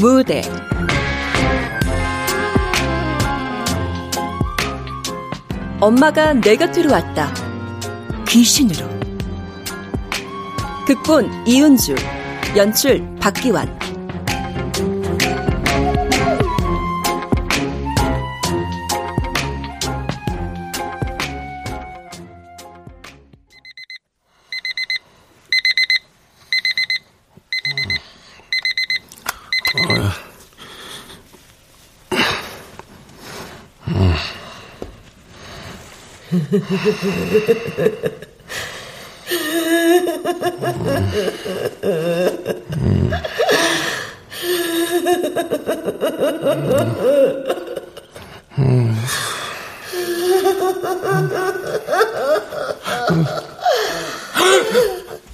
무대 엄마가 내 곁으로 왔다. 귀신으로. 극본 이은주, 연출 박기환.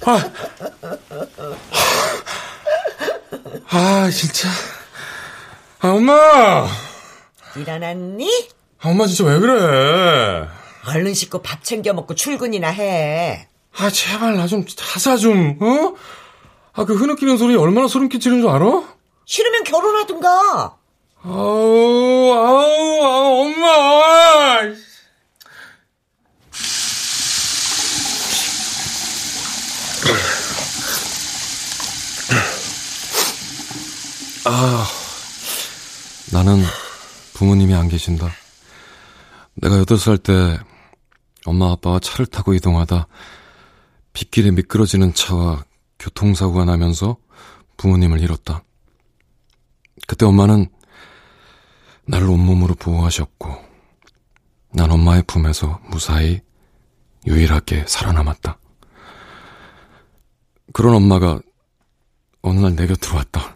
아, 아, 진짜. 아, 엄마! 일어났니? 아, 엄마 진짜 왜 그래? 얼른 씻고 밥 챙겨 먹고 출근이나 해. 아, 제발 나 좀 자사 좀, 어? 아, 그 흐느끼는 소리 얼마나 소름 끼치는 줄 알아? 싫으면 결혼하든가. 아우, 아우, 아우, 엄마! 아, 나는 부모님이 안 계신다. 내가 여덟 살때 엄마 아빠와 차를 타고 이동하다 빗길에 미끄러지는 차와 교통사고가 나면서 부모님을 잃었다. 그때 엄마는 나를 온몸으로 보호하셨고, 난 엄마의 품에서 무사히 유일하게 살아남았다. 그런 엄마가 어느 날 내 곁으로 왔다.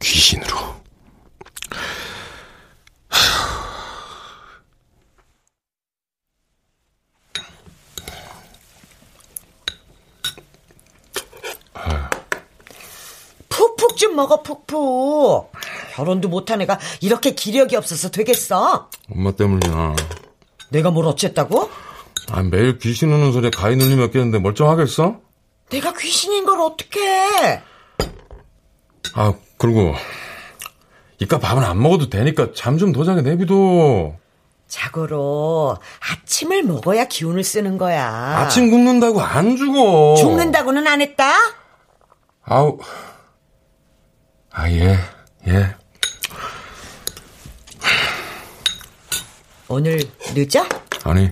귀신으로. 푹푹 좀 먹어, 푹푹. 결혼도 못한 애가 이렇게 기력이 없어서 되겠어? 엄마 때문이야. 내가 뭘 어쨌다고? 아, 매일 귀신 우는 소리에 가위 눌리며 깼는데 멀쩡하겠어? 내가 귀신인 걸 어떡해? 아, 그리고, 이깟 밥은 안 먹어도 되니까 잠 좀 더 자게 내비둬. 자고로 아침을 먹어야 기운을 쓰는 거야. 아침 굶는다고 안 죽어. 죽는다고는 안 했다? 아우. 아, 예, 예. 오늘 늦어? 아니,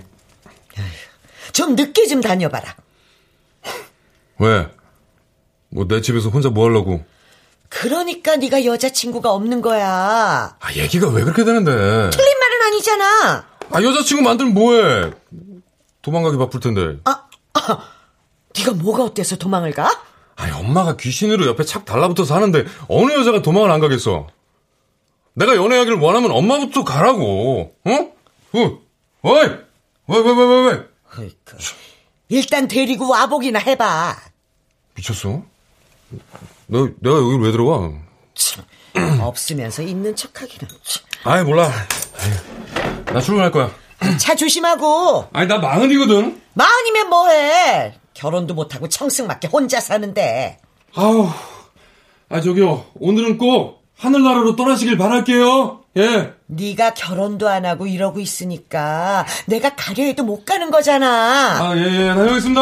좀 늦게 좀 다녀봐라. 왜? 뭐 내 집에서 혼자 뭐 하려고? 그러니까 네가 여자친구가 없는 거야. 아, 얘기가 왜 그렇게 되는데? 틀린 말은 아니잖아. 아, 여자친구 만들면 뭐해? 도망가기 바쁠 텐데. 아, 아, 네가 뭐가 어때서 도망을 가? 아니, 엄마가 귀신으로 옆에 착 달라붙어서 하는데 어느 여자가 도망을 안 가겠어? 내가 연애하기를 원하면 엄마부터 가라고. 어? 어? 어이! 왜, 왜, 왜, 왜, 왜? 그러니까. 일단 데리고 와보기나 해봐. 미쳤어? 너, 내가 여기를 왜 들어와? 참, 없으면서 있는 척하기는. 아이, 몰라. 나 출근할 거야. 차 조심하고. 아니, 나 마흔이거든? 마흔이면 뭐해? 결혼도 못하고 청승맞게 혼자 사는데. 아우, 아, 저기요. 오늘은 꼭 하늘나라로 떠나시길 바랄게요. 예. 네가 결혼도 안 하고 이러고 있으니까 내가 가려 해도 못 가는 거잖아. 아, 예, 예. 다녀오겠습니다.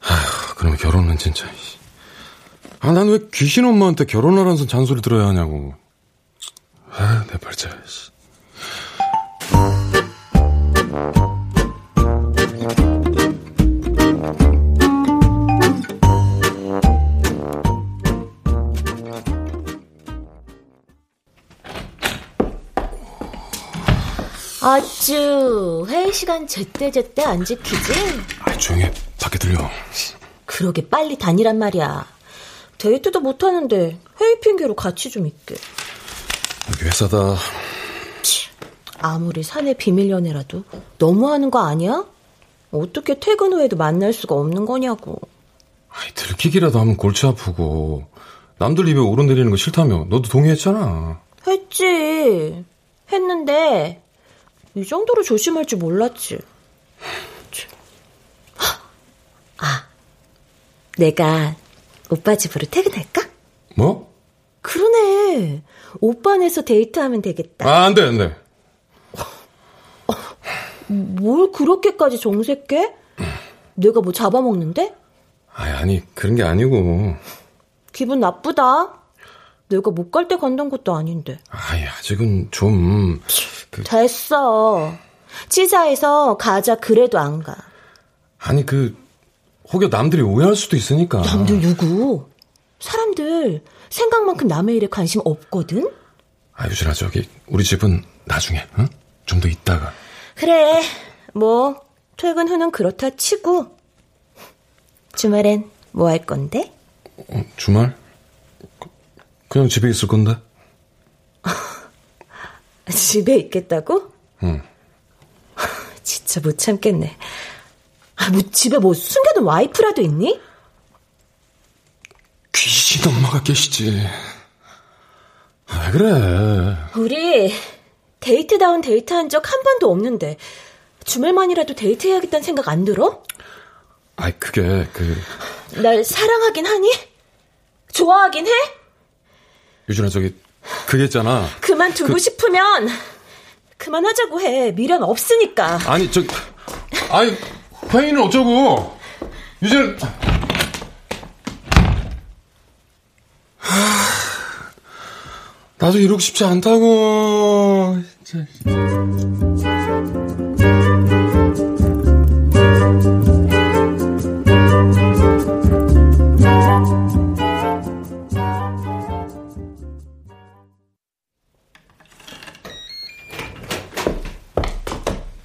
아휴, 그러면 결혼은 진짜. 아, 난 왜 귀신 엄마한테 결혼하라는 잔소리 들어야 하냐고. 아, 내 씨. 아쭈, 회의 시간 제때 제때 안 지키지? 아, 조용히 해. 밖에 들려. 그러게 빨리 다니란 말이야. 데이트도 못하는데 회의 핑계로 같이 좀 있게. 여기 회사다. 아무리 사내 비밀 연애라도 너무하는 거 아니야? 어떻게 퇴근 후에도 만날 수가 없는 거냐고. 아이, 들키기라도 하면 골치 아프고. 남들 입에 오르내리는 거 싫다며. 너도 동의했잖아. 했지. 했는데 이 정도로 조심할 줄 몰랐지. 아, 내가 오빠 집으로 퇴근할까? 뭐? 그러네. 오빠네서 데이트하면 되겠다. 아, 안 돼, 안 돼. 뭘 그렇게까지 정색해? 내가 뭐 잡아먹는데? 아니, 아니, 그런 게 아니고. 기분 나쁘다. 내가 못 갈 때 간다는 것도 아닌데. 아이, 아직은 좀, 그, 됐어. 치사해서 가자 그래도 안 가. 아니, 그, 혹여 남들이 오해할 수도 있으니까. 남들 누구? 사람들 생각만큼 남의 일에 관심 없거든? 아, 유진아, 저기, 우리 집은 나중에, 응? 좀 더 있다가. 그래, 뭐, 퇴근 후는 그렇다 치고. 주말엔 뭐 할 건데? 어, 주말? 그, 그냥 집에 있을 건데? 집에 있겠다고? 응. 진짜 못 참겠네. 아, 뭐 집에 뭐 숨겨둔 와이프라도 있니? 엄마가 계시지. 아, 왜 그래? 우리 데이트다운 데이트한 적 한 번도 없는데 주말만이라도 데이트해야겠다는 생각 안 들어? 아이, 그게, 그, 날 사랑하긴 하니? 좋아하긴 해? 유진아, 저기, 그게 있잖아. 그만 두고 그- 싶으면 그만하자고 해. 미련 없으니까. 아니, 저기, 아니, 회의는 어쩌고? 유진, 하, 나도 이러고 싶지 않다고. 진짜.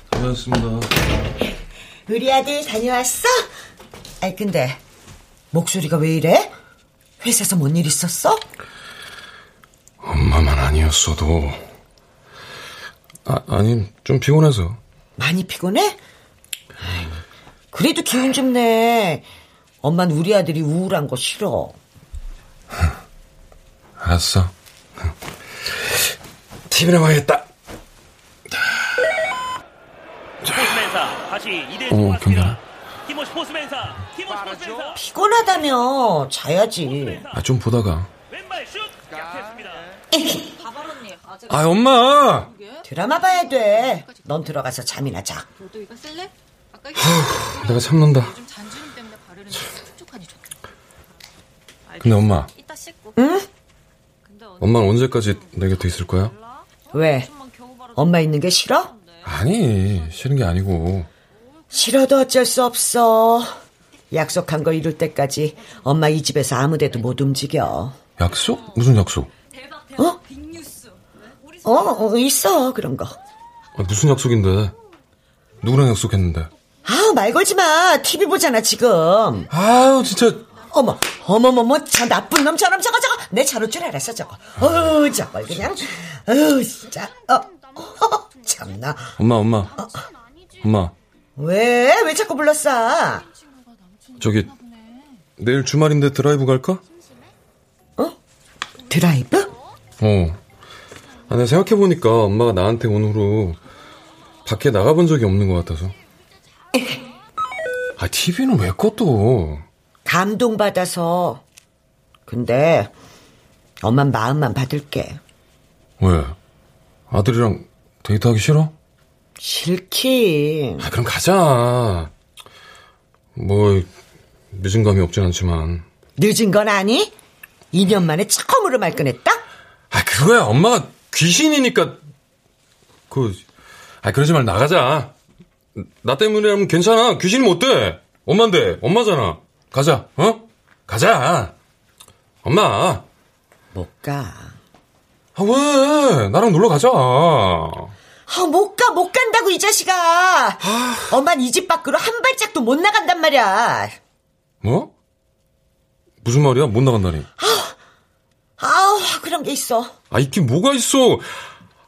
다녀왔습니다. 우리 아들 다녀왔어? 아이, 근데, 목소리가 왜 이래? 회사에서 뭔 일 있었어? 엄마만 아니었어도. 아, 아니, 좀 피곤해서. 많이 피곤해? 그래도 기운 좀 내. 엄만 우리 아들이 우울한 거 싫어. 알았어. TV나 봐야겠다. 스포츠맨사 다시 2대 어, 1로 왔습니다. 경찰아. 피곤하다며. 자야지. 아, 좀 보다가. 왼발 슛 약했습니다. 아, 엄마! 드라마 봐야 돼. 넌 들어가서 잠이나 자. 너도 이거 쓸래? 아까 내가 참는다. 요즘 잔주름 때문에 바르는 촉촉하니 좋다. 근데 엄마, 이따 씻고. 응? 엄마는 언제까지 내 곁에 있을 거야? 왜? 엄마 있는 게 싫어? 아니, 싫은 게 아니고. 싫어도 어쩔 수 없어. 약속한 거 이룰 때까지 엄마 이 집에서 아무 데도 못 움직여. 약속? 무슨 약속? 어? 어, 어, 있어, 그런 거. 아, 무슨 약속인데? 누구랑 약속했는데? 아, 말 걸지 마. TV 보잖아, 지금. 아유, 진짜. 어머, 어머머머, 저 나쁜 놈, 저놈, 저거, 저거. 내 저럴 줄 알았어, 저거. 어우, 저걸 그냥. 어우, 진짜. 어, 어, 참나. 엄마, 엄마. 엄마, 왜? 왜 자꾸 불렀어? 저기, 내일 주말인데 드라이브 갈까? 드라이브? 어. 아, 내가 생각해보니까 엄마가 나한테 온 후로 밖에 나가본 적이 없는 것 같아서. 아, TV는 왜꺼 감동받아서. 근데, 엄만 마음만 받을게. 왜? 아들이랑 데이트하기 싫어? 싫긴. 아, 그럼 가자. 뭐, 늦은 감이 없진 않지만. 늦은 건 아니? 2년 만에 처음으로 말꺼냈다? 아, 그거야. 엄마가 귀신이니까. 그, 아, 그러지 말 나가자. 나 때문이라면 괜찮아. 귀신이면 어때? 엄마인데, 엄마잖아. 가자, 어? 가자. 엄마. 못 가. 아, 왜? 나랑 놀러 가자. 아, 못 가, 못 간다고, 이 자식아. 엄만 이 집 밖으로 한 발짝도 못 나간단 말이야. 뭐? 무슨 말이야? 못 나간다니. 아우, 그런 게 있어. 아, 있긴 뭐가 있어.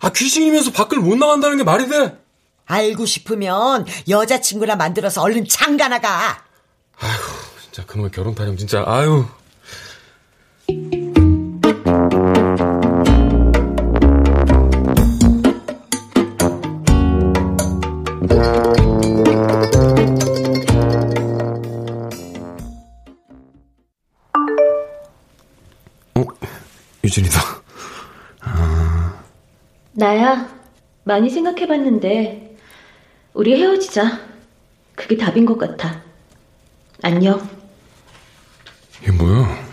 아, 귀신이면서 밖을 못 나간다는 게 말이 돼? 알고 싶으면 여자친구나 만들어서 얼른 장가 나가. 아휴, 진짜 그놈의 결혼 타령 진짜, 아유. 나야. 많이 생각해봤는데, 우리 헤어지자. 그게 답인 것 같아. 안녕. 이게 뭐야?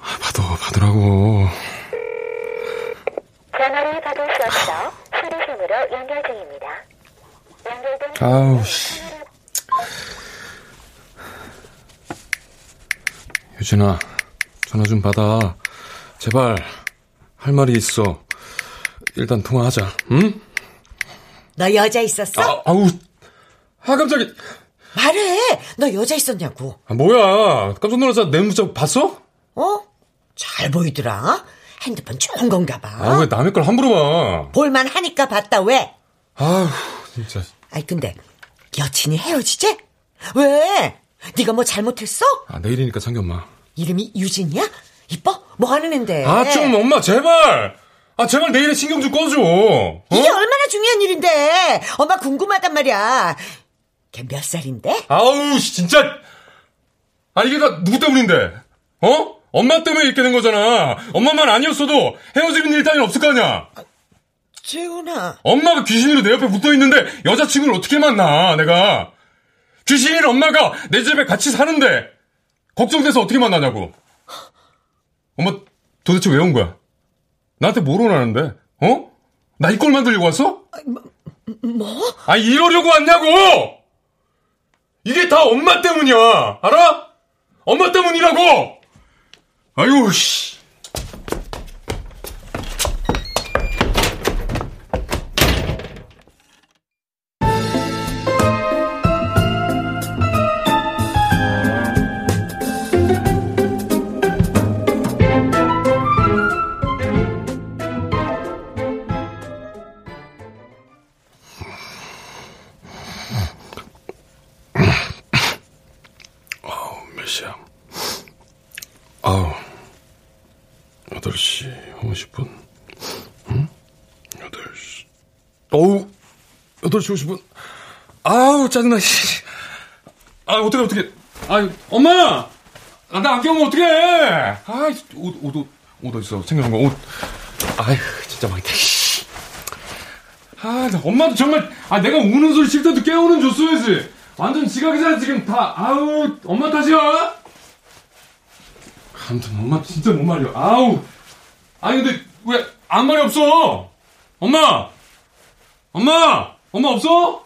아, 받아, 받으라고. 전화를 받을 수 없어 수리심으로 연결 중입니다. 아우, 씨. 유진아, 전화 좀 받아. 제발, 할 말이 있어. 일단 통화하자, 응? 너 여자 있었어? 아, 아우. 아, 깜짝이야. 말해. 너 여자 있었냐고. 아, 뭐야. 깜짝 놀라서 내 문자 봤어? 어? 잘 보이더라. 핸드폰 좋은 건가 봐. 아, 왜 남의 걸 함부로 봐. 볼만 하니까 봤다 왜? 아휴, 진짜. 아이 근데 여친이 헤어지재? 왜? 네가 뭐 잘못했어? 아, 내일이니까 상견마. 이름이 유진이야? 이뻐? 뭐 하는 앤데? 아, 좀, 엄마, 제발! 아, 제발 내일에 신경 좀 꺼줘. 어? 이게 얼마나 중요한 일인데. 엄마 궁금하단 말이야. 걔 몇 살인데? 아우, 씨, 진짜. 아, 이게 다 누구 때문인데? 어? 엄마 때문에 이렇게 된 거잖아. 엄마만 아니었어도 헤어지는 일 따위는 없을 거 아니야. 재훈아. 엄마가 귀신으로 내 옆에 붙어 있는데 여자친구를 어떻게 만나, 내가. 귀신인 엄마가 내 집에 같이 사는데 걱정돼서 어떻게 만나냐고. 엄마 도대체 왜 온 거야? 나한테 뭘 원하는데? 어? 나 이 꼴 만들려고 왔어? 뭐? 아 이러려고 왔냐고! 이게 다 엄마 때문이야. 알아? 엄마 때문이라고! 아유, 씨. 8시 50분. 아우, 짜증나, 씨. 아, 어떡해, 어떡해. 아, 엄마! 아, 나 안경 어떡해! 아, 옷, 옷, 옷, 옷 어딨어? 챙겨놓은 거, 옷. 아휴, 진짜 망했다, 씨. 아, 나 엄마도 정말, 아, 내가 우는 소리 쉴 때도 깨우는 줬어야지. 완전 지각이잖아, 지금 다. 아우, 엄마 탓이야? 아무튼 엄마 진짜 못 말려. 아우. 아니 근데 왜 아무 말이 없어? 엄마. 엄마. 엄마 없어?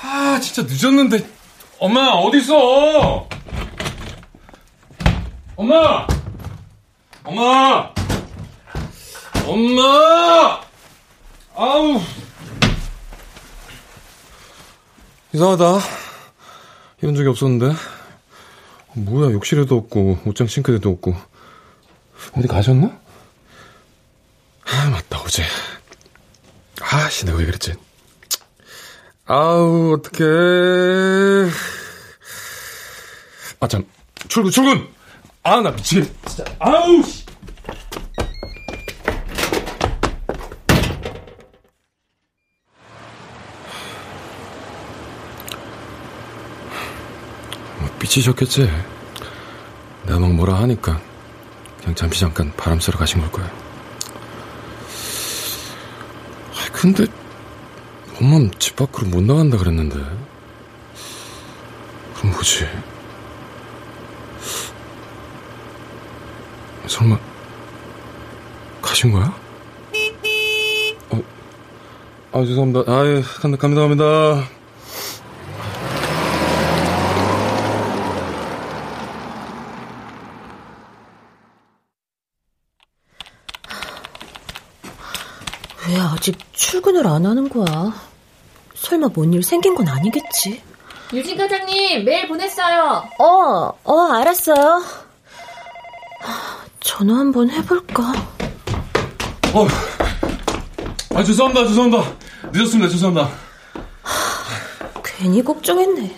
아 진짜 늦었는데. 엄마 어디 있어? 엄마. 엄마. 엄마. 아우. 이상하다. 이런 적이 없었는데. 뭐야, 욕실에도 없고, 옷장 싱크대도 없고. 어디 가셨나? 아, 맞다, 어제. 아씨, 내가 왜 그랬지? 아우, 어떡해. 아, 참. 출근, 출근! 아, 나 미치겠, 진짜. 아우, 씨. 뭐 삐치셨겠지. 내가 막 뭐라 하니까 그냥 잠시 잠깐 바람 쐬러 가신 걸 거야. 아, 근데 엄마는 집 밖으로 못 나간다 그랬는데. 그럼 뭐지? 설마 가신 거야? 어, 아 죄송합니다. 아유 간다 갑니다 갑니다. 왜 아직 출근을 안 하는 거야? 설마 뭔 일 생긴 건 아니겠지? 유진 과장님 메일 보냈어요. 어, 어, 알았어요. 하, 전화 한번 해볼까? 어, 아 죄송합니다 죄송합니다. 늦었습니다 죄송합니다. 괜히 걱정했네.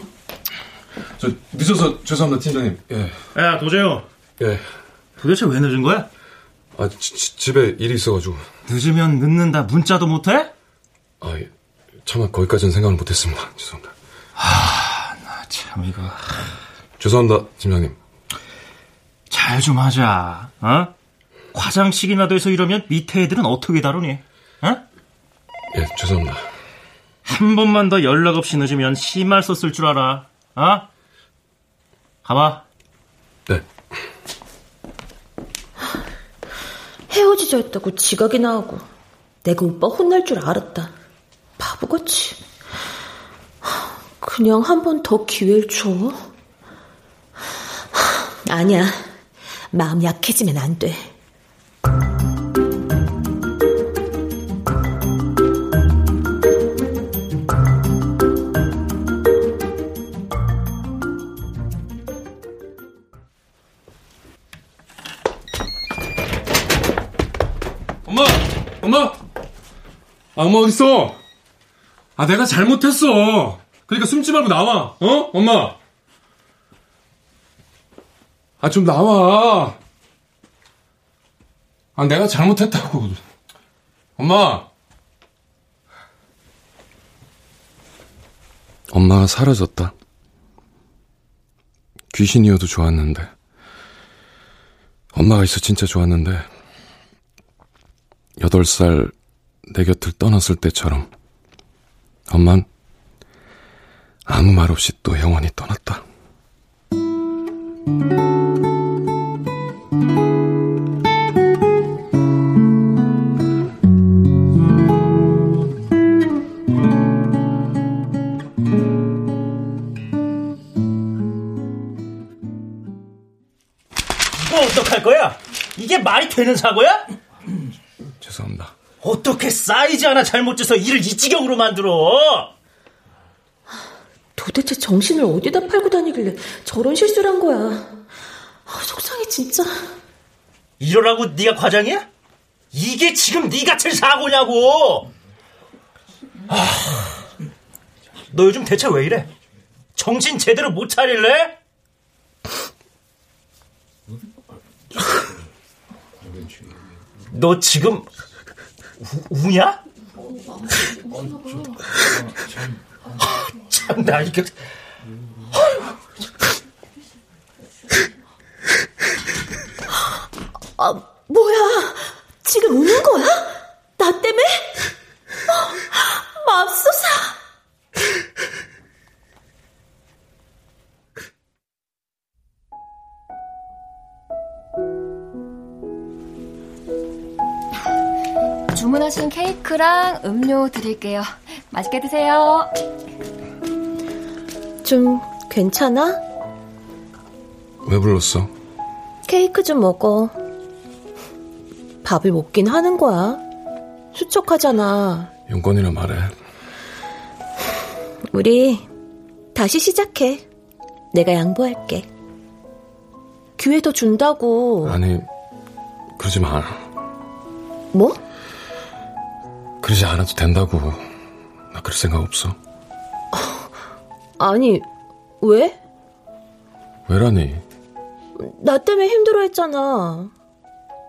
저 늦어서 죄송합니다 팀장님. 예, 야, 도재요. 예. 도대체 왜 늦은 거야? 아 지- 지- 집에 일이 있어가지고. 늦으면 늦는다 문자도 못해? 아 예. 차마 거기까지는 생각을 못했습니다. 죄송합니다. 아, 나 참 이거. 죄송합니다, 팀장님. 잘 좀 하자. 어? 과장식이나 돼서 이러면 밑에 애들은 어떻게 다루니? 어? 예, 죄송합니다. 한 번만 더 연락 없이 늦으면 심할 썼을 줄 알아. 어? 가봐. 네. 헤어지자 했다고 지각이나 하고 내가 오빠 혼날 줄 알았다. 바보같이. 그냥 한 번 더 기회를 줘. 아니야. 마음 약해지면 안 돼. 엄마! 엄마! 아, 엄마 어딨어? 아, 내가 잘못했어. 그러니까 숨지 말고 나와. 어? 엄마! 아, 좀 나와. 아, 내가 잘못했다고. 엄마! 엄마가 사라졌다. 귀신이어도 좋았는데. 엄마가 있어 진짜 좋았는데. 여덟 살 내 곁을 떠났을 때처럼 엄만 아무 말 없이 또 영원히 떠났다. 이거 어떡할 거야? 이게 말이 되는 사고야? 죄송합니다. 어떻게 사이즈 하나 잘못 쪄서 일을 이 지경으로 만들어? 도대체 정신을 어디다 팔고 다니길래 저런 실수를 한 거야. 아, 속상해 진짜. 이러라고 네가 과장이야? 이게 지금 네 같은 사고냐고. 아, 너 요즘 대체 왜 이래? 정신 제대로 못 차릴래? 너 지금 우, 우냐? 아, 참, 나 이거. 아, 뭐야? 지금 우는 거야? 나 때문에? 어, 맙소사. 주문하신 케이크랑 음료 드릴게요. 맛있게 드세요. 좀 괜찮아? 왜 불렀어? 케이크 좀 먹어. 밥을 먹긴 하는 거야. 수척하잖아. 용건이나 말해. 우리 다시 시작해. 내가 양보할게. 기회 더 준다고. 아니, 그러지 마. 뭐? 그러지 않아도 된다고. 나 그럴 생각 없어. 아니, 왜? 왜라니? 나 때문에 힘들어 했잖아.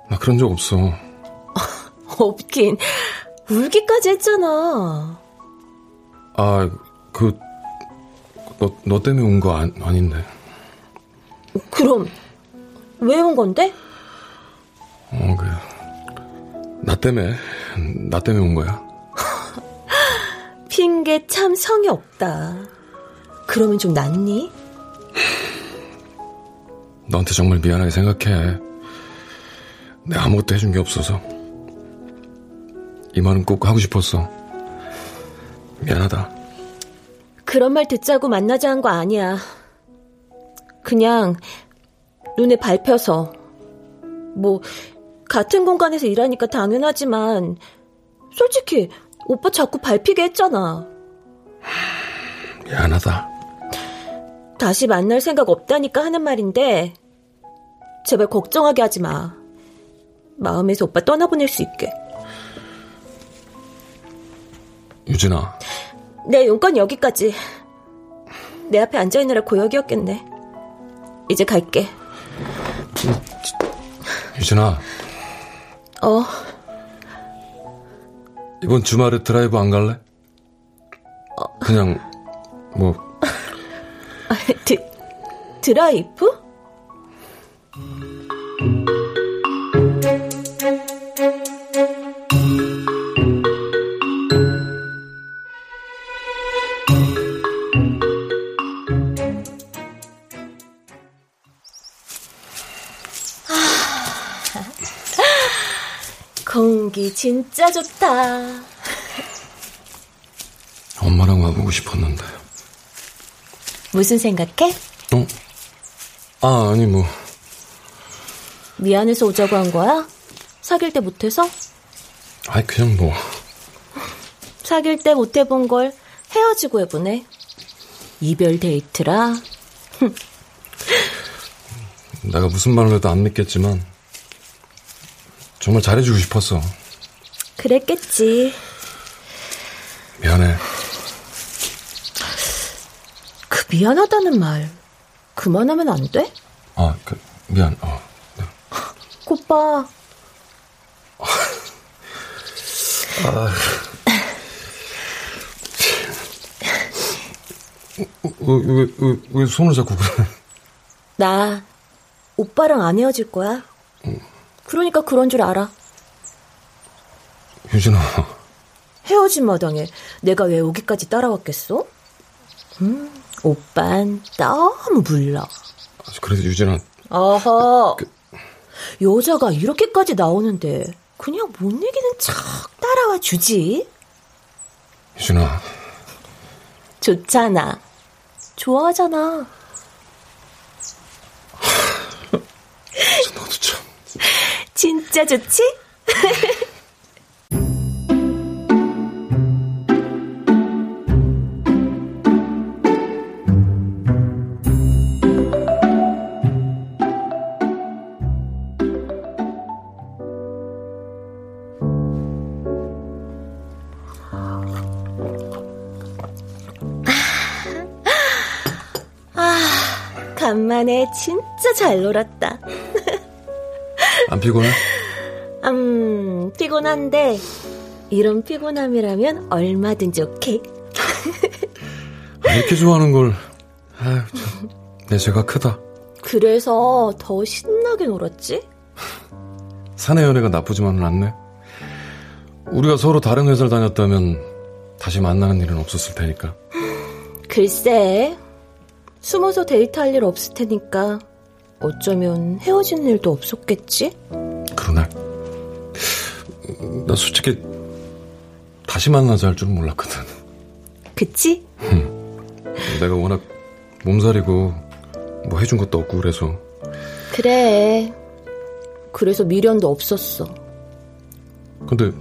나 그런 적 없어. 없긴. 울기까지 했잖아. 아, 그, 너, 너 때문에 온 거 아닌데. 그럼, 왜 온 건데? 어, 그, 나 때문에, 나 때문에 온 거야. 핑계 참 성의 없다. 그러면 좀 낫니? 너한테 정말 미안하게 생각해. 내가 아무것도 해준 게 없어서. 이 말은 꼭 하고 싶었어. 미안하다. 그런 말 듣자고 만나자 한 거 아니야. 그냥 눈에 밟혀서. 뭐 같은 공간에서 일하니까 당연하지만 솔직히 오빠 자꾸 밟히게 했잖아. 미안하다. 다시 만날 생각 없다니까 하는 말인데 제발 걱정하게 하지 마. 마음에서 오빠 떠나보낼 수 있게. 유진아. 내 용건 여기까지. 내 앞에 앉아있느라 고역이었겠네. 이제 갈게. 유진아. 어, 이번 주말에 드라이브 안 갈래? 그냥 뭐 드, 드라이프? 진짜 좋다. 엄마랑 와보고 싶었는데. 무슨 생각해? 어? 아, 아니 뭐. 미안해서 오자고 한 거야? 사귈 때 못해서? 아니 그냥 뭐. 사귈 때 못해본 걸 헤어지고 해보네. 이별 데이트라. 내가 무슨 말을 해도 안 믿겠지만 정말 잘해주고 싶었어. 그랬겠지. 미안해. 그 미안하다는 말 그만하면 안 돼? 아, 그 미안. 어. 네. 오빠. 아. 왜, 왜, 왜, 왜 손을 잡고 그래? 나 오빠랑 안 헤어질 거야. 그러니까 그런 줄 알아. 유진아. 헤어진 마당에 내가 왜 여기까지 따라왔겠어? 음, 오빤 너무 물러. 그래도 유진아. 어허. 그... 여자가 이렇게까지 나오는데 그냥 못 이기는 척 따라와 주지. 유진아. 좋잖아. 좋아하잖아. 너도 참. 진짜 좋지? 간만에 진짜 잘 놀았다. 안 피곤해? 음, 피곤한데, 이런 피곤함이라면 얼마든지 오케이. 아, 이렇게 좋아하는 걸, 아유, 참, 내 죄가 크다. 그래서 더 신나게 놀았지? 사내 연애가 나쁘지만은 않네. 우리가 서로 다른 회사를 다녔다면 다시 만나는 일은 없었을 테니까. 글쎄, 숨어서 데이트할 일 없을 테니까 어쩌면 헤어진 일도 없었겠지? 그러네. 나 솔직히 다시 만나자 할 줄은 몰랐거든. 그치? 내가 워낙 몸살이고 뭐 해준 것도 없고 그래서. 그래. 그래서 미련도 없었어. 근데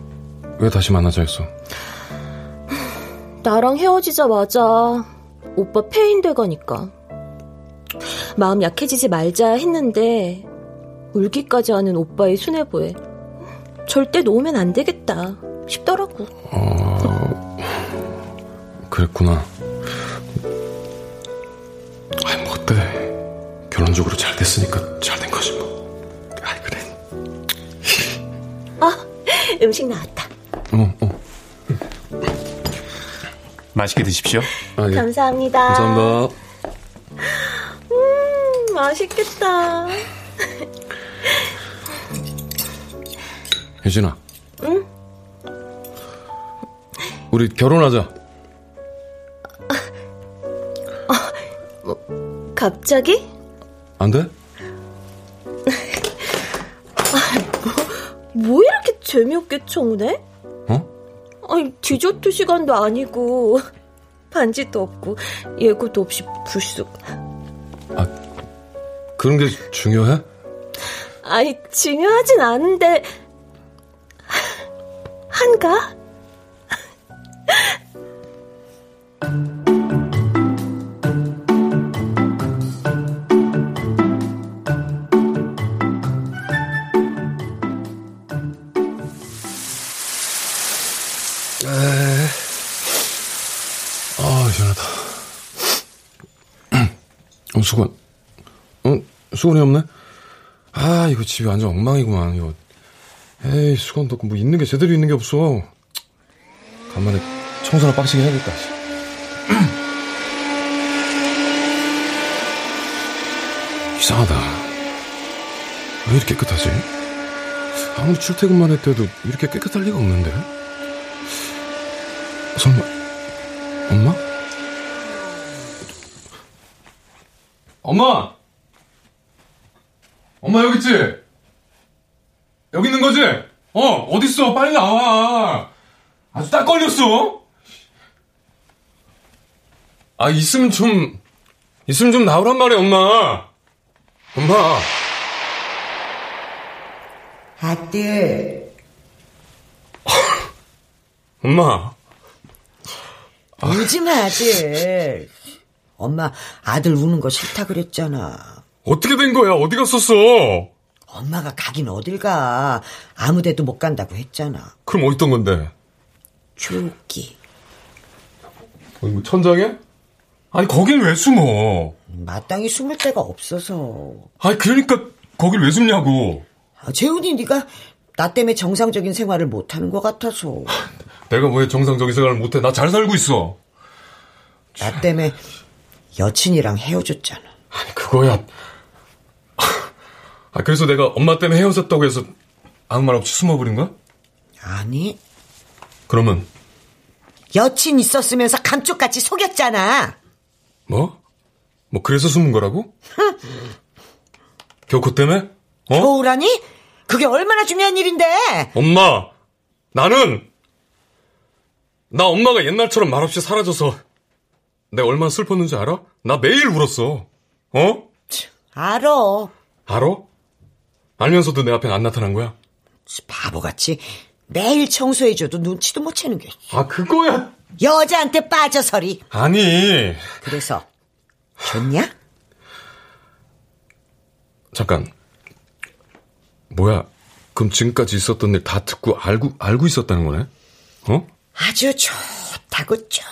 왜 다시 만나자 했어? 나랑 헤어지자마자 오빠 폐인 돼가니까. 마음 약해지지 말자 했는데 울기까지 하는 오빠의 순애보에 절대 놓으면 안 되겠다 싶더라고. 어... 그랬구나. 아이 뭐 어때? 결론적으로 잘 됐으니까 잘 된 거지 뭐. 아이 그래. 아 음식 나왔다. 어 어. 맛있게 드십시오. 아, 예. 감사합니다. 감사합니다. 음, 맛있겠다. 혜진아. 응? 우리 결혼하자. 아, 뭐, 갑자기? 안 돼? 아, 뭐, 뭐 이렇게 재미없게 청네? 어? 아니, 디저트 시간도 아니고, 반지도 없고, 예고도 없이 불쑥. 아, 그런 게 중요해? 아니, 중요하진 않은데, 한가? 에... 아, 시원하다. 어, 수건. 어, 수건이 없네? 아, 이거 집이 완전 엉망이구만, 이거. 에이, 수건도 없고, 뭐, 있는 게 제대로 있는 게 없어. 간만에 청소나 빡시게 해야겠다. 이상하다. 왜 이렇게 깨끗하지? 아무리 출퇴근만 했대도 이렇게 깨끗할 리가 없는데. 설마, 엄마? 엄마! 엄마 여기 있지? 여기 있는 거지? 어, 어딨어? 빨리 나와. 아주 딱 걸렸어. 아, 있으면 좀, 있으면 좀 나오란 말이야, 엄마. 엄마. 아들, 엄마. 울지 마, 아들. 엄마, 아들 우는 거 싫다 그랬잖아. 어떻게 된 거야? 어디 갔었어? 엄마가 가긴 어딜 가. 아무 데도 못 간다고 했잖아. 그럼 어디 있던 건데? 어디 뭐 천장에? 아니, 거긴 왜 숨어? 마땅히 숨을 데가 없어서. 아니, 그러니까 거길 왜 숨냐고. 아, 재훈이 네가 나 때문에 정상적인 생활을 못하는 것 같아서. 내가 왜 정상적인 생활을 못해? 나 잘 살고 있어. 나 때문에 여친이랑 헤어졌잖아. 아니, 그거야. 아, 그래서 내가 엄마 때문에 헤어졌다고 해서 아무 말 없이 숨어버린 거야? 아니, 그러면, 여친 있었으면서 감쪽같이 속였잖아. 뭐? 뭐, 그래서 숨은 거라고? 교코 때문에? 어? 겨울하니? 그게 얼마나 중요한 일인데. 엄마! 나는! 나 엄마가 옛날처럼 말없이 사라져서 내가 얼마나 슬펐는지 알아? 나 매일 울었어. 어? 알아. 알아? 알면서도 내 앞에 안 나타난 거야? 바보같이 매일 청소해줘도 눈치도 못 채는 게. 아, 그거야. 여자한테 빠져서리. 아니. 그래서 좋냐? 잠깐. 뭐야? 그럼 지금까지 있었던 일 다 듣고 알고 알고 있었다는 거네? 어? 아주 좋다고 쪽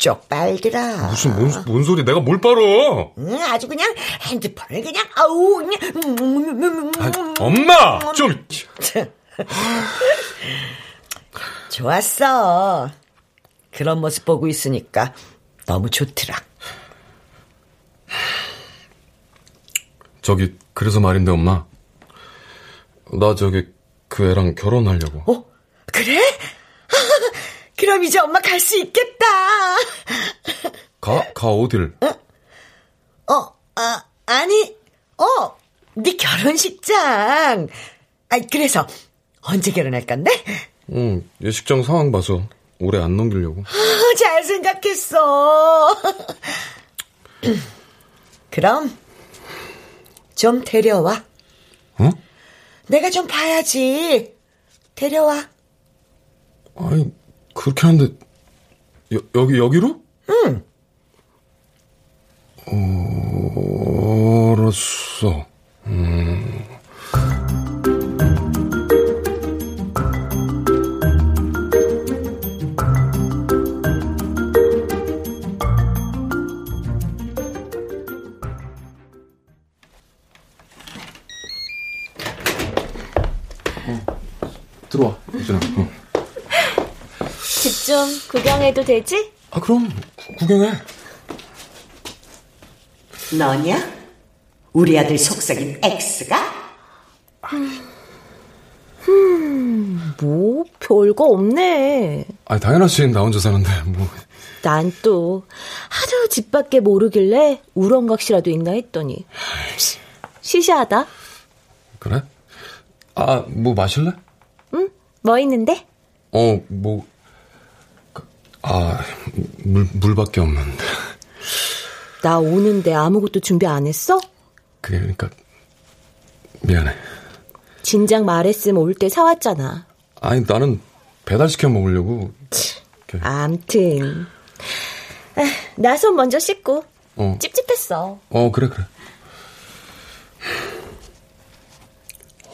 쪽 빨더라. 무슨 뭔, 뭔 소리? 내가 뭘 빨어? 응, 아주 그냥 핸드폰을 그냥 아우 그냥 음, 아, 엄마 좀 좋았어. 그런 모습 보고 있으니까 너무 좋더라. 저기 그래서 말인데 엄마. 나 저기 그 애랑 결혼하려고. 어? 그래? 그럼 이제 엄마 갈 수 있겠다. 가, 가 어딜? 어, 아, 아니, 어, 네 결혼식장. 아, 그래서 언제 결혼할 건데? 응, 예식장 상황 봐서 오래 안 넘기려고. 아, 잘 생각했어. 그럼 좀 데려와. 어? 내가 좀 봐야지. 데려와. 아니, 그렇게 하는데, 여, 여기, 여기로? 응. 어, 알았어. 음. 들어와, 유진아. 어. 집좀 구경해도 되지? 아, 그럼, 구- 구경해. 너냐? 우리 아들 속삭인 X가? 뭐 별거 없네. 아니, 당연하지. 나 혼자 사는데, 뭐. 난 또 하루 집 밖에 모르길래 우렁각시라도 있나 했더니 시시하다. 그래? 아, 뭐 마실래? 응? 뭐 있는데? 어, 뭐, 그, 아, 물, 물밖에 없는데. 나 오는데 아무것도 준비 안 했어? 그게, 그러니까, 미안해. 진작 말했으면 올 때 사왔잖아. 아니, 나는 배달시켜 먹으려고. 이렇게, 암튼 나 손 먼저 씻고 어, 찝찝했어. 어, 그래, 그래.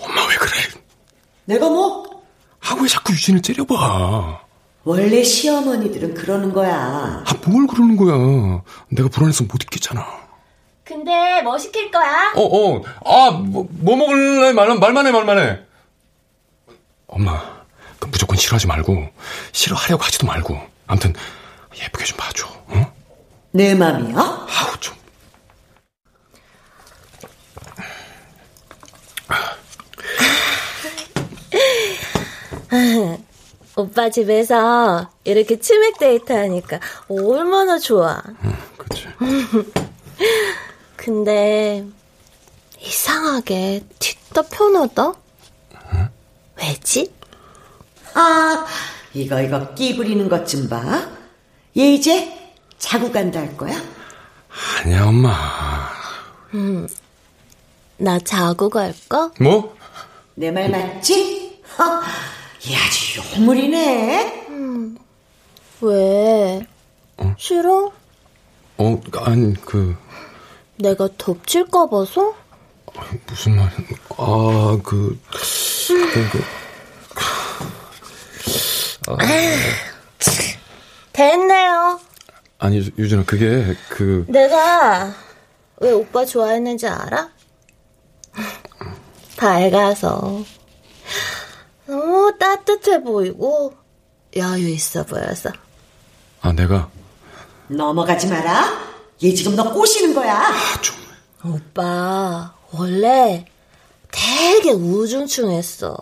엄마 왜 그래? 내가 뭐? 아, 왜 자꾸 유진을 째려봐? 원래 시어머니들은 그러는 거야. 아, 뭘 그러는 거야. 내가 불안해서 못 있겠잖아. 근데 뭐 시킬 거야? 어, 어, 아, 뭐, 뭐 먹을래? 말, 말만 해, 말만 해. 엄마, 그 무조건 싫어하지 말고, 싫어하려고 하지도 말고. 아무튼, 예쁘게 좀 봐줘. 어? 내 맘이야? 아우 좀. 오빠 집에서 이렇게 치맥 데이트 하니까 얼마나 좋아. 응, 그치. 근데 이상하게 뒤따 편하다? 왜지? 아, 이거, 이거 끼 부리는 것 좀 봐. 얘 이제 자고 간다 할 거야? 아니야 엄마. 나 자고 갈까? 뭐? 내 말 맞지? 어, 얘 아주 요물이네. 왜? 싫어? 어 아니 그 내가 덮칠까 봐서? 무슨 말? 아 그 그, 그, 됐네요. 아니 유- 유진아 그게 그 내가 왜 오빠 좋아했는지 알아? 밝아서 너무 따뜻해 보이고 여유 있어 보여서 아 내가 넘어가지 마라. 얘 지금 너 꼬시는 거야. 오빠 원래 되게 우중충했어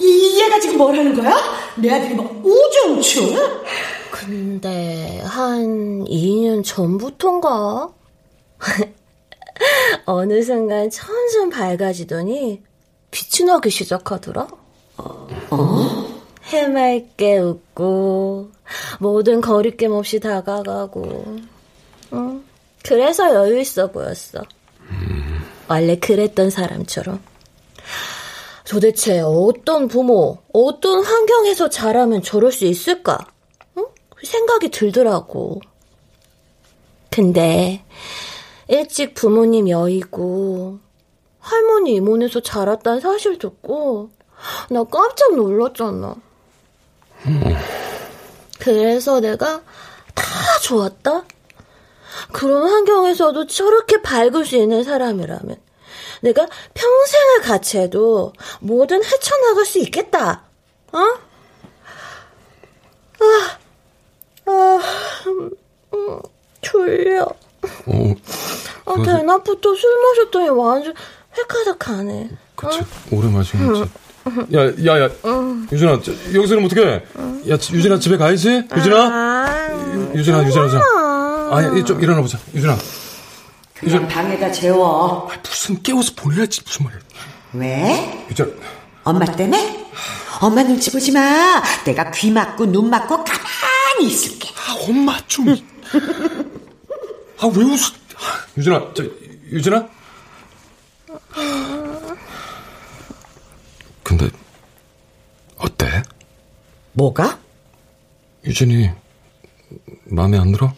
이 얘가 지금 뭘 하는 거야? 내 아들이 뭐 우중충? 근데 한 2년 전부턴가 어느 순간 점점 밝아지더니 빛이 나기 시작하더라. 해맑게 웃고 모든 거리낌 없이 다가가고 응. 그래서 여유 있어 보였어. 원래 그랬던 사람처럼. 도대체 어떤 부모, 어떤 환경에서 자라면 저럴 수 있을까? 응? 생각이 들더라고. 근데 일찍 부모님 여의고 할머니 이모네서 자랐다는 사실 듣고 나 깜짝 놀랐잖아. 그래서 내가 다 좋았다? 그런 환경에서도 저렇게 밝을 수 있는 사람이라면 내가 평생을 같이 해도 뭐든 헤쳐나갈 수 있겠다. 어? 아, 아, 음, 졸려. 어 아, 대낮부터 술 마셨더니 완전 획가닥하네. 그치 오래 마신 거지. 야 야 야 유진아 저, 여기서는 어떻게? 야 유진아 집에 가야지. 유진아 아, 유- 유진아 유진아 유진아. 아니 좀 일어나 보자. 유진아 그냥 방에다 재워. 무슨 깨워서 보내야지 무슨 말이야. 왜? 유진아 엄마 때문에? 엄마 눈치 보지 마. 내가 귀 막고 눈 막고 가만히 있을게. 아, 엄마 좀. 아, 왜 웃어? 아, 유진아, 저, 유진아? 근데, 어때? 뭐가? 유진이, 마음에 안 들어?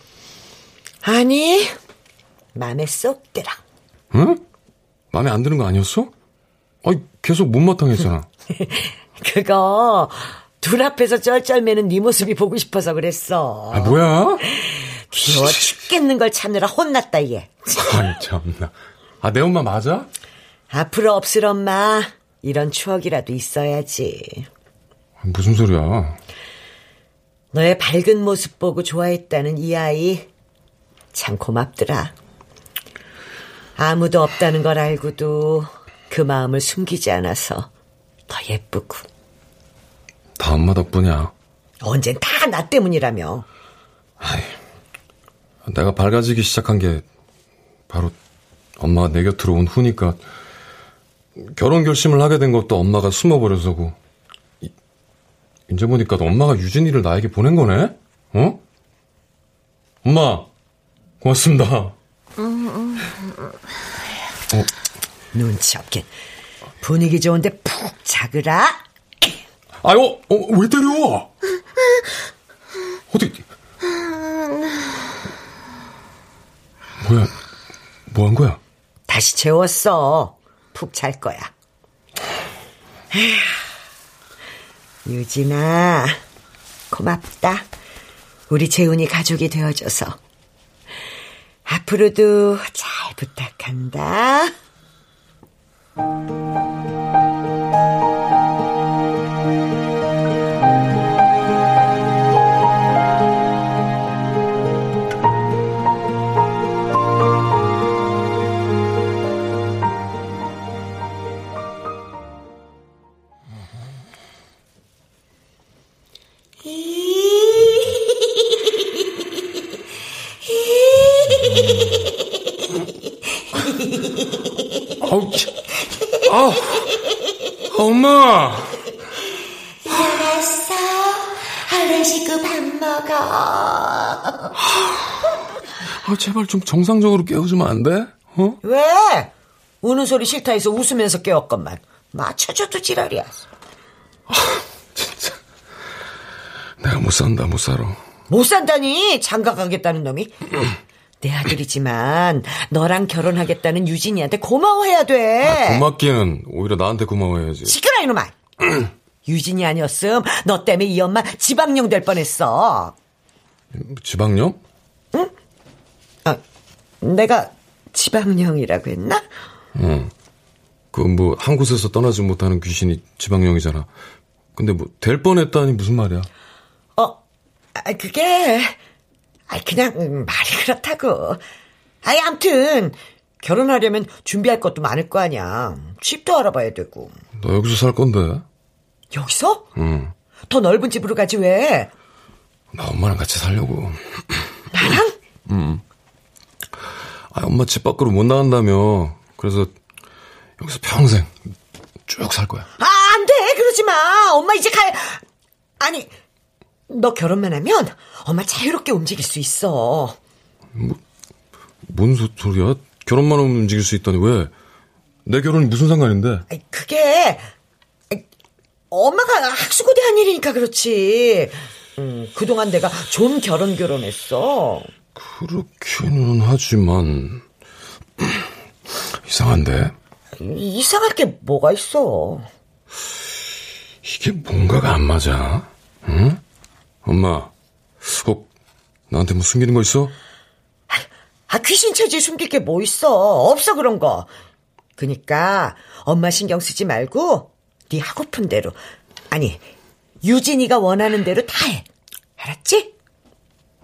아니, 맘에 쏙 들어. 응? 마음에 안 드는 거 아니었어? 아니, 계속 못마땅했잖아. 그거 둘 앞에서 쩔쩔매는 네 모습이 보고 싶어서 그랬어. 아, 뭐야? 귀여워 죽겠는 걸 참느라 혼났다 얘. 아이, 참나. 아, 내 엄마 맞아? 앞으로 없을 엄마 이런 추억이라도 있어야지. 무슨 소리야? 너의 밝은 모습 보고 좋아했다는 이 아이 참 고맙더라. 아무도 없다는 걸 알고도 그 마음을 숨기지 않아서 더 예쁘고 다 엄마 덕분이야. 언젠 다 나 때문이라며. 내가 밝아지기 시작한 게 바로 엄마가 내 곁으로 온 후니까 결혼 결심을 하게 된 것도 엄마가 숨어버려서고 이- 이제 보니까 엄마가 유진이를 나에게 보낸 거네? 어? 엄마 고맙습니다. 눈치 없긴. 분위기 좋은데 푹 자그라. 아유 어, 왜 때려? 어떻게 뭐야 뭐 한 거야? 다시 재웠어. 푹 잘 거야. 유진아, 고맙다. 우리 재훈이 가족이 되어줘서. 앞으로도 잘 부탁한다. 아우, 아, 엄마. 알았어. 얼른 씻고 밥 먹어. 아, 제발 좀 정상적으로 깨워주면 안 돼? 어? 왜? 우는 소리 싫다 해서 웃으면서 깨웠건만. 맞춰줘도 지랄이야. 내가 못 산다, 못 살아. 못 산다니 장가 가겠다는 놈이. 내 아들이지만 너랑 결혼하겠다는 유진이한테 고마워해야 돼. 고맙기는 오히려 나한테 고마워해야지. 시끄러 이놈아. 유진이 아니었음 너 때문에 이 엄마 지방령 될 뻔했어. 지방령? 아, 내가 지방령이라고 했나? 응. 그 뭐 한 곳에서 떠나지 못하는 귀신이 지방령이잖아. 근데 뭐 될 뻔했다니 무슨 말이야? 어, 아, 그게 아 그냥 음, 말이 그렇다고. 아이 암튼 결혼하려면 준비할 것도 많을 거 아니야. 집도 알아봐야 되고. 너 여기서 살 건데? 여기서? 응. 더 넓은 집으로 가지 왜? 나 엄마랑 같이 살려고. 나랑? 응. 아, 엄마 집 밖으로 못 나간다며. 그래서 여기서 평생 쭉 살 거야. 아, 안 돼. 그러지 마. 엄마 이제 갈 아니, 너 결혼만 하면 엄마 자유롭게 움직일 수 있어. 뭔 소, 소리야? 결혼만 하면 움직일 수 있다니 왜? 내 결혼이 무슨 상관인데? 그게 엄마가 학수고대 한 일이니까 그렇지. 음, 그동안 내가 좀 결혼 결혼했어. 그렇기는 하지만 이상한데 이상할 게 뭐가 있어? 이게 뭔가가 안 맞아. 응? 엄마, 혹 나한테 뭐 숨기는 거 있어? 아, 귀신 체질 숨길 게 뭐 있어? 없어 그런 거. 그니까 엄마 신경 쓰지 말고 네 하고픈 대로 아니 유진이가 원하는 대로 다 해. 알았지?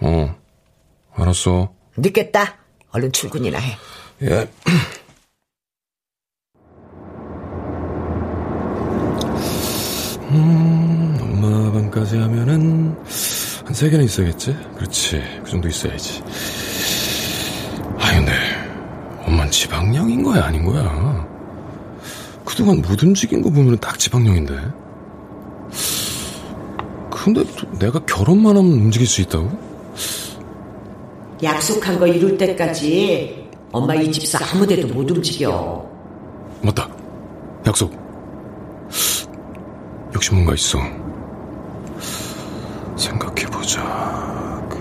어, 알았어. 늦겠다. 얼른 출근이나 해. 예. 방까지 하면은 한 세 개는 있어야겠지? 그렇지. 그 정도 있어야지. 아, 근데 엄마는 지방령인 거야, 아닌 거야? 그동안 못 움직인 거 보면 딱 지방령인데. 근데 또 내가 결혼만 하면 움직일 수 있다고? 약속한 거 이룰 때까지 엄마 이 집사 아무 데도 못 움직여. 맞다. 약속. 역시 뭔가 있어. 생각해보자. 그,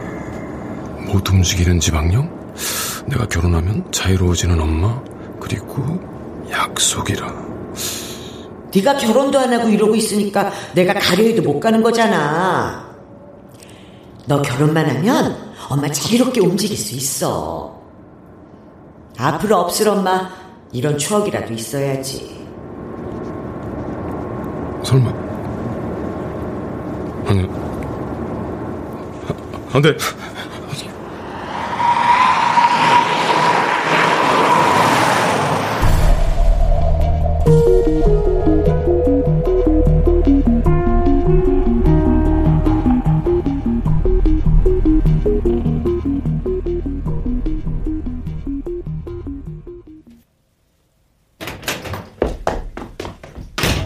못 움직이는 지방령? 내가 결혼하면 자유로워지는 엄마? 그리고 약속이라. 네가 결혼도 안 하고 이러고 있으니까 내가 가려해도 못 가는 거잖아. 너 결혼만 하면 엄마 자유롭게 움직일 수 있어. 앞으로 없을 엄마 이런 추억이라도 있어야지. 설마. 아니. 돼.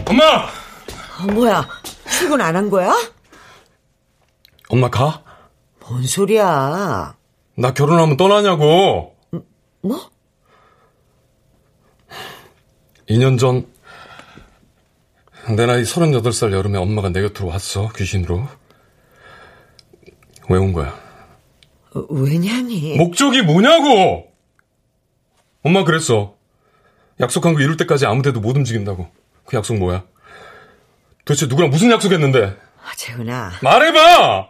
엄마! 어, 뭐야? 출근 안 한 거야? 엄마 가? 뭔 소리야? 나 결혼하면 떠나냐고. 뭐? 2년 전, 내 나이 38살 여름에 엄마가 내 곁으로 왔어, 귀신으로. 왜 온 거야? 어, 왜냐니? 목적이 뭐냐고! 엄마 그랬어. 약속한 거 이룰 때까지 아무 데도 못 움직인다고. 그 약속 뭐야? 도대체 누구랑 무슨 약속했는데? 아, 재훈아. 말해봐!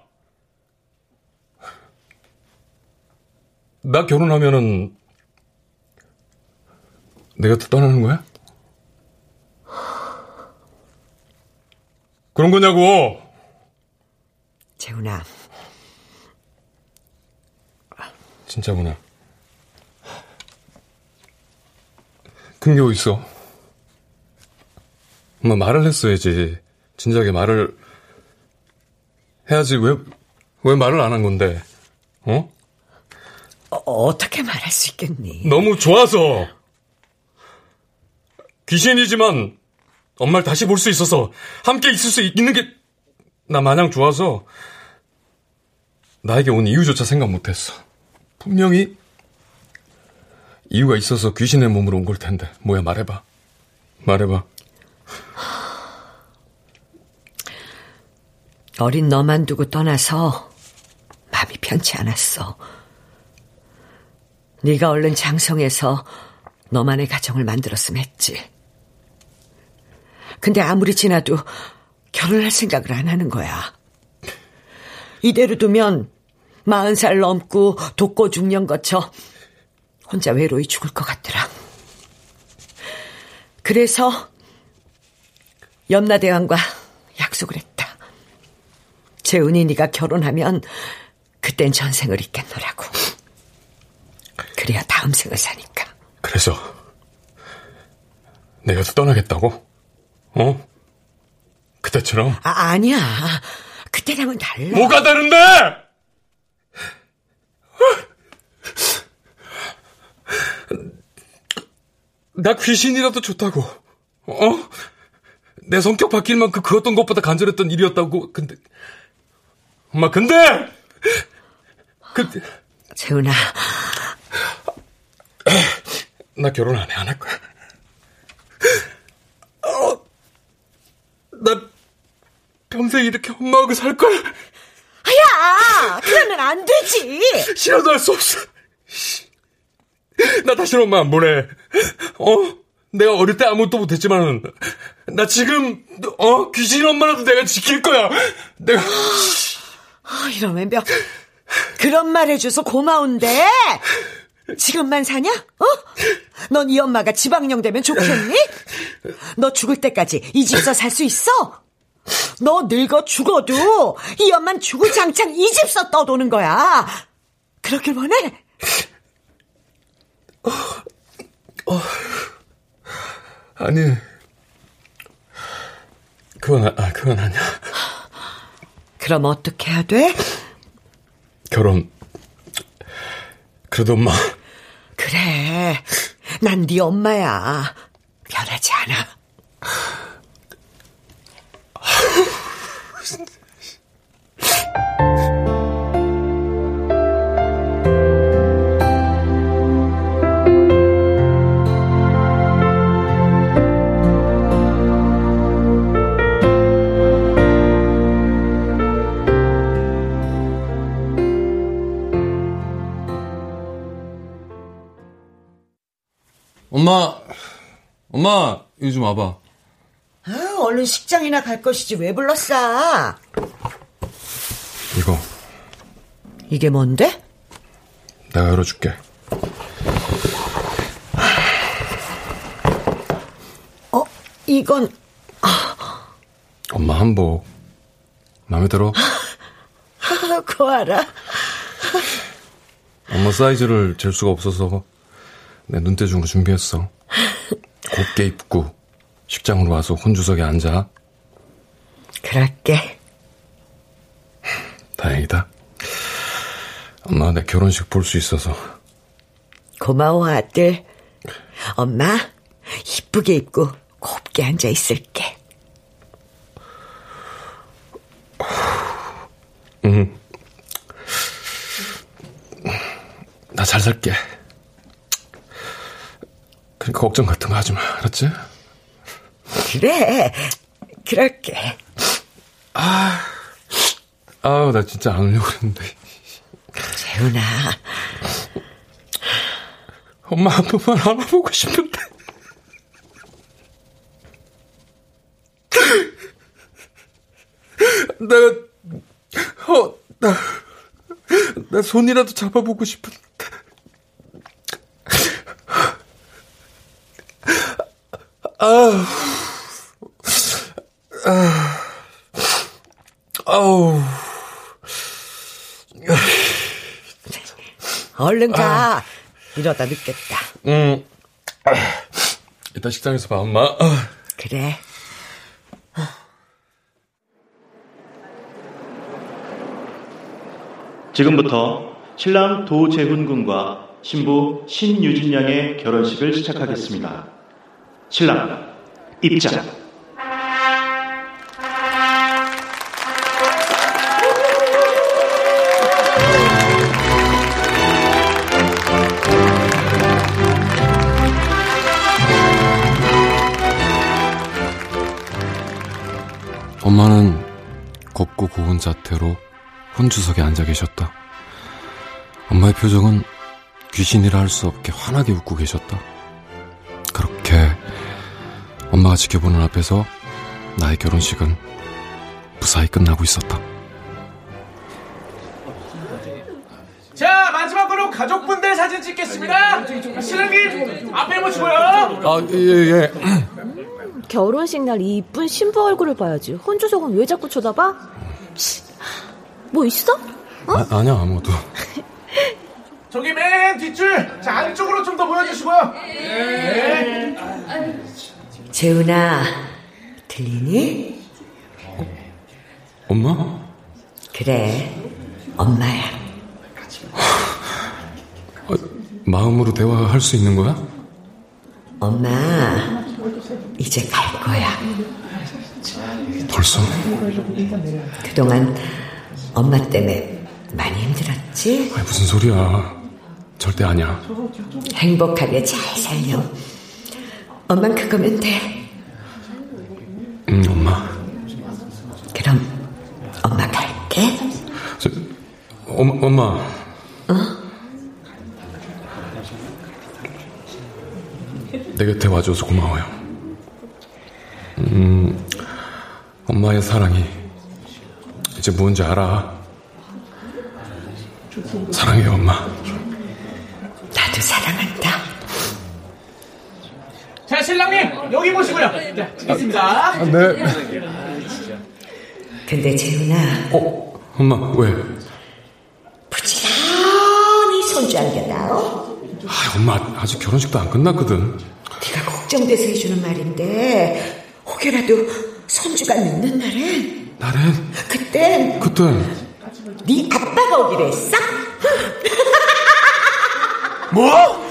나 결혼하면은, 내 곁을 떠나는 거야? 그런 거냐고! 재훈아. 진짜구나. 그런 게 어딨어? 엄마 말을 했어야지. 진작에 말을 해야지. 왜, 왜 말을 안 한 건데? 어? 어, 어, 떻게 말할 수 있겠니? 너무 좋아서. 귀신이지만 엄마를 다시 볼 수 있어서 함께 있을 수 있는 게 나 마냥 좋아서 나에게 온 이유조차 생각 못했어. 분명히 이유가 있어서 귀신의 몸으로 온 걸 텐데 뭐야 말해봐. 말해봐. 어린 너만 두고 떠나서 마음이 편치 않았어. 네가 얼른 장성해서 너만의 가정을 만들었으면 했지. 근데 아무리 지나도 결혼할 생각을 안 하는 거야. 이대로 두면 마흔 살 넘고 독고 중년 거쳐 혼자 외로이 죽을 것 같더라. 그래서 염라대왕과 약속을 했다. 재훈이 네가 결혼하면 그땐 전생을 잊겠노라고. 그래야 다음 생을 사니까. 그래서 내가 또 떠나겠다고? 어? 그때처럼? 아, 아니야. 그때랑은 달라. 뭐가 다른데? 나 귀신이라도 좋다고. 어? 내 성격 바뀔 만큼 그 어떤 것보다 간절했던 일이었다고. 근데 엄마 근데 그 재훈아. 나 결혼 안 해, 안 할 거야. 어, 나 평생 이렇게 엄마하고 살 거야. 야, 그러면 안 되지. 싫어도 할 수 없어. 나 다시 엄마 안 보내. 어? 내가 어릴 때 아무것도 못했지만, 나 지금, 어? 귀신 엄마라도 내가 지킬 거야. 내가. 아, 이러면 몇, 그런 말 해줘서 고마운데. 지금만 사냐? 어? 넌 이 엄마가 지방령 되면 좋겠니? 너 죽을 때까지 이 집서 살 수 있어? 너 늙어 죽어도 이 엄만 죽을 장창 이 집서 떠도는 거야. 그러길 원해? 어, 어, 아니, 그건, 아, 그건 아니야. 그럼 어떻게 해야 돼? 결혼. 그래도 엄마. 그래. 난 네 엄마야. 변하지 않아. 와봐. 아, 얼른 식장이나 갈 것이지 왜 불렀어? 이거 이게 뭔데? 내가 열어줄게. 어, 이건 엄마 한복 마음에 들어? 알아? 엄마 사이즈를 잴 수가 없어서 내 눈대중 거 준비했어. 곱게 입고 식장으로 와서 혼주석에 앉아. 그럴게. 다행이다. 엄마 내 결혼식 볼 수 있어서. 고마워 아들. 엄마 이쁘게 입고 곱게 앉아 있을게. 응. 나 잘 살게. 그러니까 걱정 같은 거 하지 마, 알았지? 그래, 그럴게. 아, 아우, 나 진짜 안 울려고 그랬는데. 재훈아. 엄마 한 번만 안아보고 싶은데. 내가, 어, 나, 나 손이라도 잡아보고 싶은데. 아, 아, 얼른 가. 아. 이러다 늦겠다. 응. 아, 이따 식당에서 봐, 엄마. 그래. 지금부터 신랑 도재훈 군과 신부 신유진 양의 결혼식을 시작하겠습니다. 신랑 입장. 혼주석에 앉아 계셨다. 엄마의 표정은 귀신이라 할 수 없게 환하게 웃고 계셨다. 그렇게 엄마가 지켜보는 앞에서 나의 결혼식은 무사히 끝나고 있었다. 자 마지막으로 가족분들 사진 찍겠습니다. 신랑님 앞에 모시고요. 아, 예, 예. 결혼식 날이 이쁜 신부 얼굴을 봐야지. 혼주석은 왜 자꾸 쳐다봐? 뭐 있어? 아, 아니야, 아무것도. 저기 맨 뒷줄 자 안쪽으로 좀 더 보여주시고요. 네. 재훈아, 들리니? 엄마? 그래, 엄마야. 아, 마음으로 대화할 수 있는 거야? 엄마, 이제 갈 거야. 벌써? 그동안 엄마 때문에 많이 힘들었지? 아니, 무슨 소리야. 절대 아니야. 행복하게 잘 살렴. 엄만 그거면 돼. 응, 엄마. 그럼 엄마 갈게. 저, 엄, 엄마. 어? 내 곁에 와줘서 고마워요. 음, 엄마의 사랑이 이제 뭔지 알아. 사랑해요, 엄마. 나도 사랑한다. 자 신랑님 여기 보시고요. 자 찍겠습니다. 네. 근데 재훈아, 어, 엄마, 왜? 부지런히 손주 안겨다오. 아, 엄마, 아직 결혼식도 안 끝났거든. 네가 걱정돼서 해주는 말인데 혹여라도 손주가 늦는 날엔 나는, 그땐 그땐, 네 아빠가 오기로 했어? 뭐?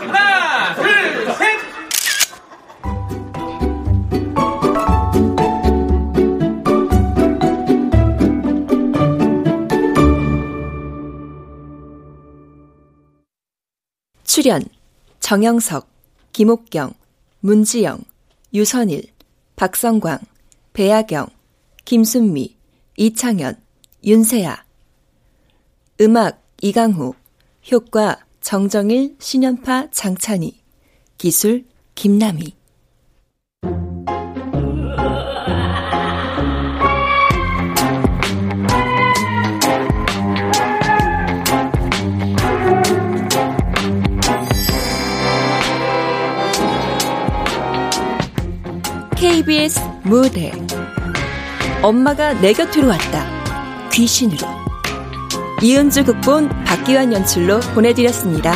하나 둘 셋. 출연 정영석, 김옥경, 문지영, 유선일, 박성광, 배아경, 김순미, 이창현, 윤세아. 음악 이강호 효과 정정일, 신연파 장찬희 기술 김남희 KBS 무대. 엄마가 내 곁으로 왔다. 귀신으로. 이은주 극본 박기환 연출로 보내드렸습니다.